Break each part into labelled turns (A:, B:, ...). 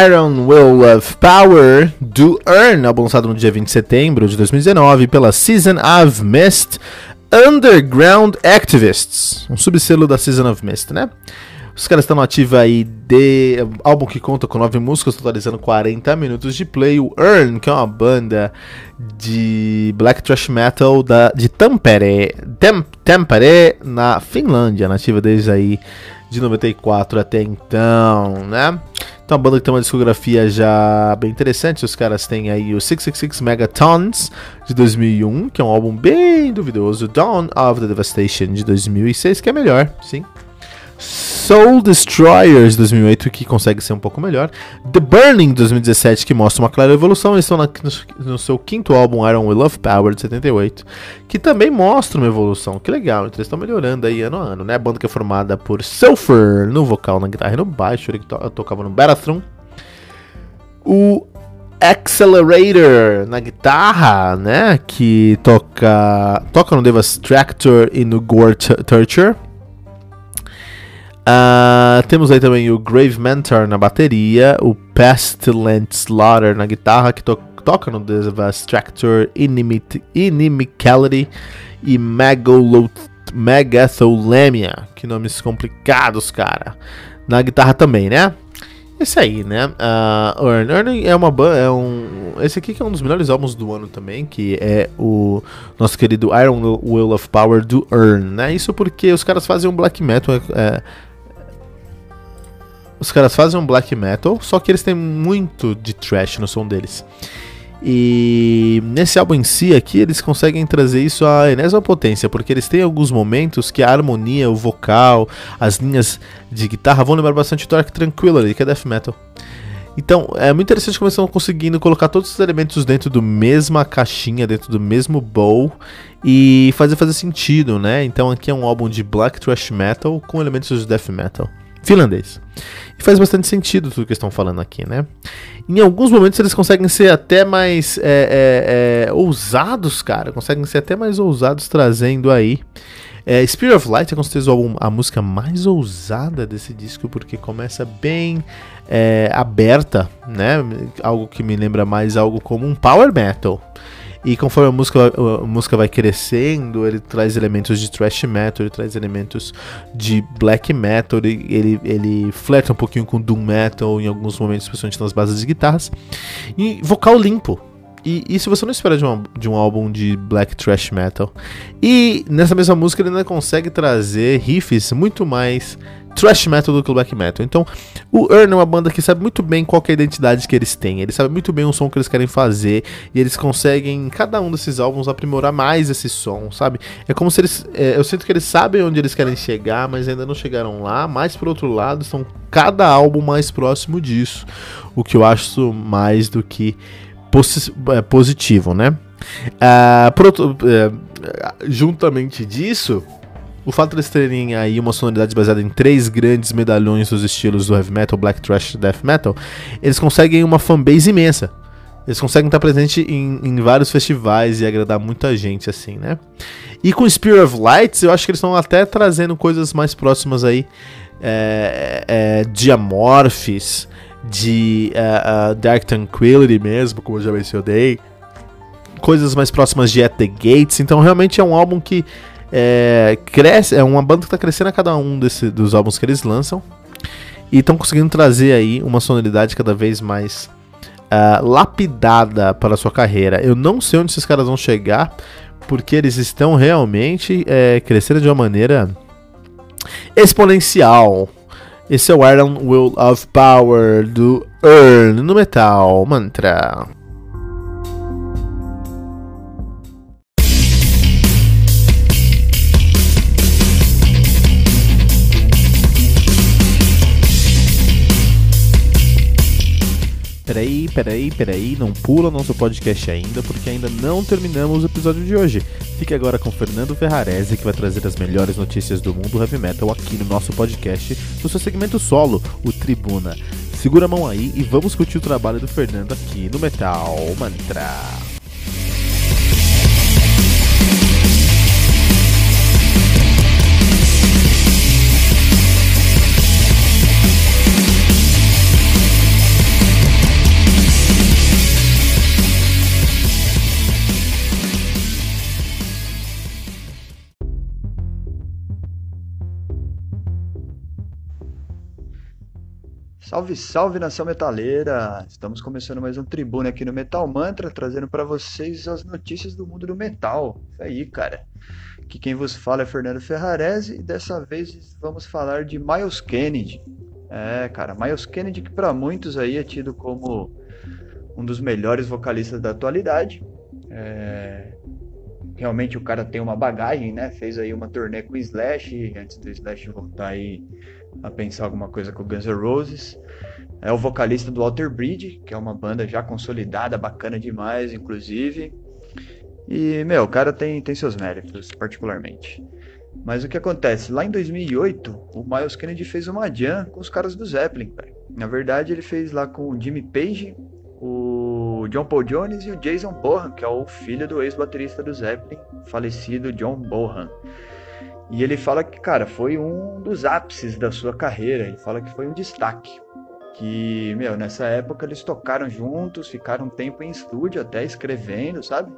A: Iron Will of Power do Earn, álbum lançado no dia 20 de setembro de 2019 pela Season of Mist Underground Activists, um subselo da Season of Mist, né? Os caras estão ativos aí de álbum que conta com nove músicas, totalizando 40 minutos de play. O Earn, que é uma banda de black thrash metal da, de Tampere, Tem, Tampere, na Finlândia, nativa desde aí de 94 até então, né? Então a banda que tem uma discografia já bem interessante, os caras têm aí o 666 Megatons de 2001, que é um álbum bem duvidoso, Dawn of the Devastation de 2006, que é melhor, sim. Soul Destroyers 2008, que consegue ser um pouco melhor. The Burning 2017, que mostra uma clara evolução. Eles estão na, no, no, seu quinto álbum, Iron Will of Power, de 78, que também mostra uma evolução. Que legal, então eles estão melhorando aí ano a ano, né? A banda que é formada por Sulfur no vocal, na guitarra e no baixo, ele que to tocava no Barathrum. O Accelerator na guitarra, né? Que toca, toca no Devastator e no Gore Torture. Uh, temos aí também o Grave Mentor na bateria, o Pestilent Slaughter na guitarra, que to toca no Devastator Inimicality e Megatholemia, que nomes complicados, cara. Na guitarra também, né? Esse aí, né? Uh, Earn. Earn é uma. É um, esse aqui que é um dos melhores álbuns do ano também, que é o nosso querido Iron Will of Power do Earn, né? Isso porque os caras fazem um black metal. É, os caras fazem um black metal, só que eles têm muito de trash no som deles. E nesse álbum em si aqui, eles conseguem trazer isso à enésima potência, porque eles têm alguns momentos que a harmonia, o vocal, as linhas de guitarra vão lembrar bastante do Dark Tranquility, que é death metal. Então, é muito interessante como eles estão conseguindo colocar todos os elementos dentro do mesma caixinha, dentro do mesmo bowl e fazer fazer sentido, né? Então aqui é um álbum de black thrash metal com elementos de death metal finlandês. E faz bastante sentido tudo que estão falando aqui, né? Em alguns momentos eles conseguem ser até mais é, é, é, ousados, cara. Conseguem ser até mais ousados trazendo aí. É, Spirit of Light é com certeza a música mais ousada desse disco, porque começa bem é, aberta, né? Algo que me lembra mais algo como um power metal. E conforme a música, a música vai crescendo, ele traz elementos de thrash metal, ele traz elementos de black metal, ele, ele, ele flerta um pouquinho com doom metal em alguns momentos, especialmente nas bases de guitarras. E vocal limpo, e isso você não espera de um, de um álbum de black thrash metal. E nessa mesma música ele ainda consegue trazer riffs muito mais thrash metal do que o black metal. Então, o Earn é uma banda que sabe muito bem qual é a identidade que eles têm. Eles sabem muito bem o som que eles querem fazer e eles conseguem, em cada um desses álbuns, aprimorar mais esse som, sabe? É como se eles. É, eu sinto que eles sabem onde eles querem chegar, mas ainda não chegaram lá. Mas, por outro lado, estão cada álbum mais próximo disso. O que eu acho mais do que é, positivo, né? Outro, uh, juntamente disso o fato de eles terem aí uma sonoridade baseada em três grandes medalhões dos estilos do heavy metal, black thrash e death metal, eles conseguem uma fanbase imensa. Eles conseguem estar presente em, em, vários festivais e agradar muita gente, assim, né? E com Spear of Lights, eu acho que eles estão até trazendo coisas mais próximas aí é, é, de Amorphis, de uh, uh, Dark Tranquility mesmo, como eu já mencionei. Coisas mais próximas de At The Gates. Então, realmente é um álbum que é, cresce, é uma banda que está crescendo a cada um desse, dos álbuns que eles lançam e estão conseguindo trazer aí uma sonoridade cada vez mais uh, lapidada para a sua carreira. Eu não sei onde esses caras vão chegar, porque eles estão realmente é, crescendo de uma maneira exponencial. Esse é o Iron Will of Power do Earn no Metal Mantra. Peraí, peraí, peraí, não pula nosso podcast ainda, porque ainda não terminamos o episódio de hoje. Fique agora com Fernando Ferrarese, que vai trazer as melhores notícias do mundo heavy metal aqui no nosso podcast, no seu segmento solo, o Tribuna. Segura a mão aí e vamos curtir o trabalho do Fernando aqui no Metal Mantra.
B: Salve, salve nação metaleira! Estamos começando mais um Tribuna aqui no Metal Mantra, trazendo para vocês as notícias do mundo do metal. Isso aí, cara. Aqui quem vos fala é Fernando Ferrarese e dessa vez vamos falar de Miles Kennedy. É, cara, Miles Kennedy que para muitos aí é tido como um dos melhores vocalistas da atualidade. É... Realmente o cara tem uma bagagem, né? Fez aí uma turnê com o Slash antes do Slash voltar aí a pensar alguma coisa com Guns N' Roses. É o vocalista do Alter Bridge, que é uma banda já consolidada, bacana demais, inclusive. E, meu, o cara tem, tem seus méritos, particularmente. Mas o que acontece? Lá em 2008, o Miles Kennedy fez uma jam com os caras do Zeppelin. Na verdade, ele fez lá com o Jimmy Page, o John Paul Jones e o Jason Bohan, que é o filho do ex-baterista do Zeppelin, falecido John Bohan. E ele fala que, cara, foi um dos ápices da sua carreira. Ele fala que foi um destaque. Que, meu, nessa época eles tocaram juntos, ficaram um tempo em estúdio até escrevendo, sabe?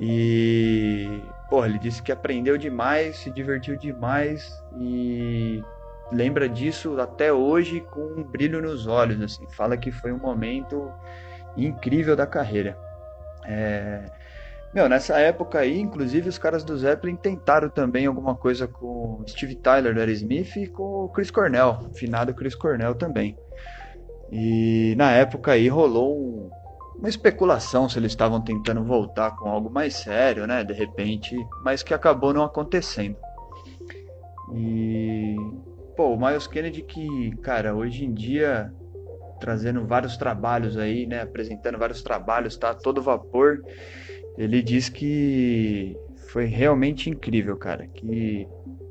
B: E, pô, ele disse que aprendeu demais, se divertiu demais e lembra disso até hoje com um brilho nos olhos, assim. Fala que foi um momento incrível da carreira. É... Meu, nessa época aí, inclusive, os caras do Zeppelin tentaram também alguma coisa com Steve Tyler do Aerosmith e com o Chris Cornell, finado Chris Cornell também. E na época aí rolou um, uma especulação se eles estavam tentando voltar com algo mais sério, né, de repente, mas que acabou não acontecendo. E pô, o Miles Kennedy que, cara, hoje em dia trazendo vários trabalhos aí, né, apresentando vários trabalhos, tá todo vapor. Ele diz que foi realmente incrível, cara, que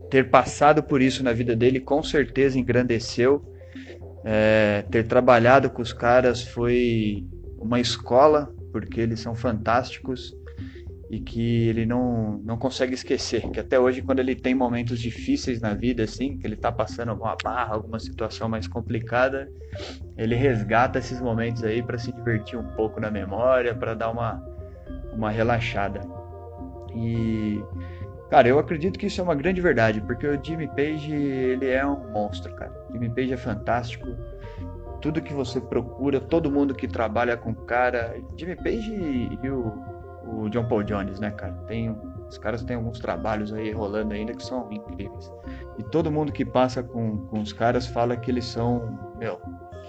B: ter passado por isso na vida dele com certeza engrandeceu. É, ter trabalhado com os caras foi uma escola, porque eles são fantásticos e que ele não, não consegue esquecer. Que até hoje, quando ele tem momentos difíceis na vida, assim, que ele tá passando alguma barra, alguma situação mais complicada, ele resgata esses momentos aí para se divertir um pouco na memória, para dar uma, uma relaxada. E cara, eu acredito que isso é uma grande verdade, porque o Jimmy Page, ele é um monstro, cara. Jimmy Page é fantástico. Tudo que você procura, todo mundo que trabalha com o cara, Jimmy Page e o, o John Paul Jones, né, cara? Tem os caras têm alguns trabalhos aí rolando ainda que são incríveis. E todo mundo que passa com, com os caras fala que eles são, meu,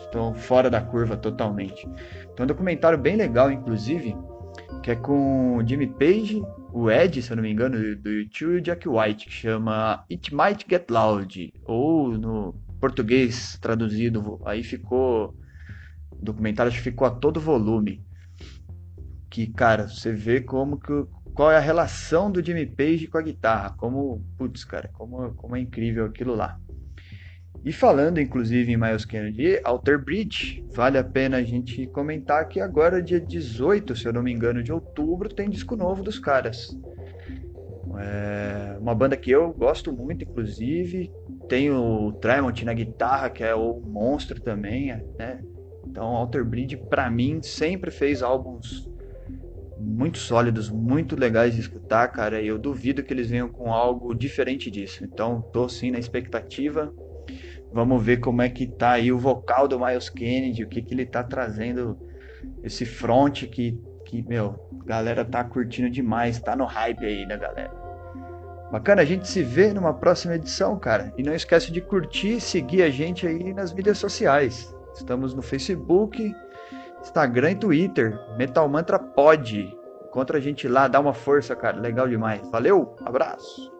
B: estão fora da curva totalmente. Então, um documentário bem legal, inclusive, que é com o Jimmy Page, o Ed, se eu não me engano, do YouTube e o Jack White, que chama It Might Get Loud, ou no português traduzido, aí ficou, o documentário ficou a todo volume, que, cara, você vê como que qual é a relação do Jimmy Page com a guitarra. Como, putz, cara, como, como é incrível aquilo lá. E falando, inclusive, em Miles Kennedy, Alter Bridge, vale a pena a gente comentar que agora, dia 18, se eu não me engano, de outubro, tem disco novo dos caras. É uma banda que eu gosto muito, inclusive. Tem o Tremont na guitarra, que é o monstro também, né? Então, Alter Bridge, para mim, sempre fez álbuns muito sólidos, muito legais de escutar, cara. E eu duvido que eles venham com algo diferente disso. Então, tô sim na expectativa. Vamos ver como é que tá aí o vocal do Miles Kennedy, o que que ele tá trazendo, esse front que, que meu, galera tá curtindo demais, tá no hype aí, né, galera? Bacana, a gente se vê numa próxima edição, cara. E não esquece de curtir e seguir a gente aí nas mídias sociais. Estamos no Facebook, Instagram e Twitter. Metal Mantra Pod. Encontra a gente lá, dá uma força, cara. Legal demais. Valeu, abraço.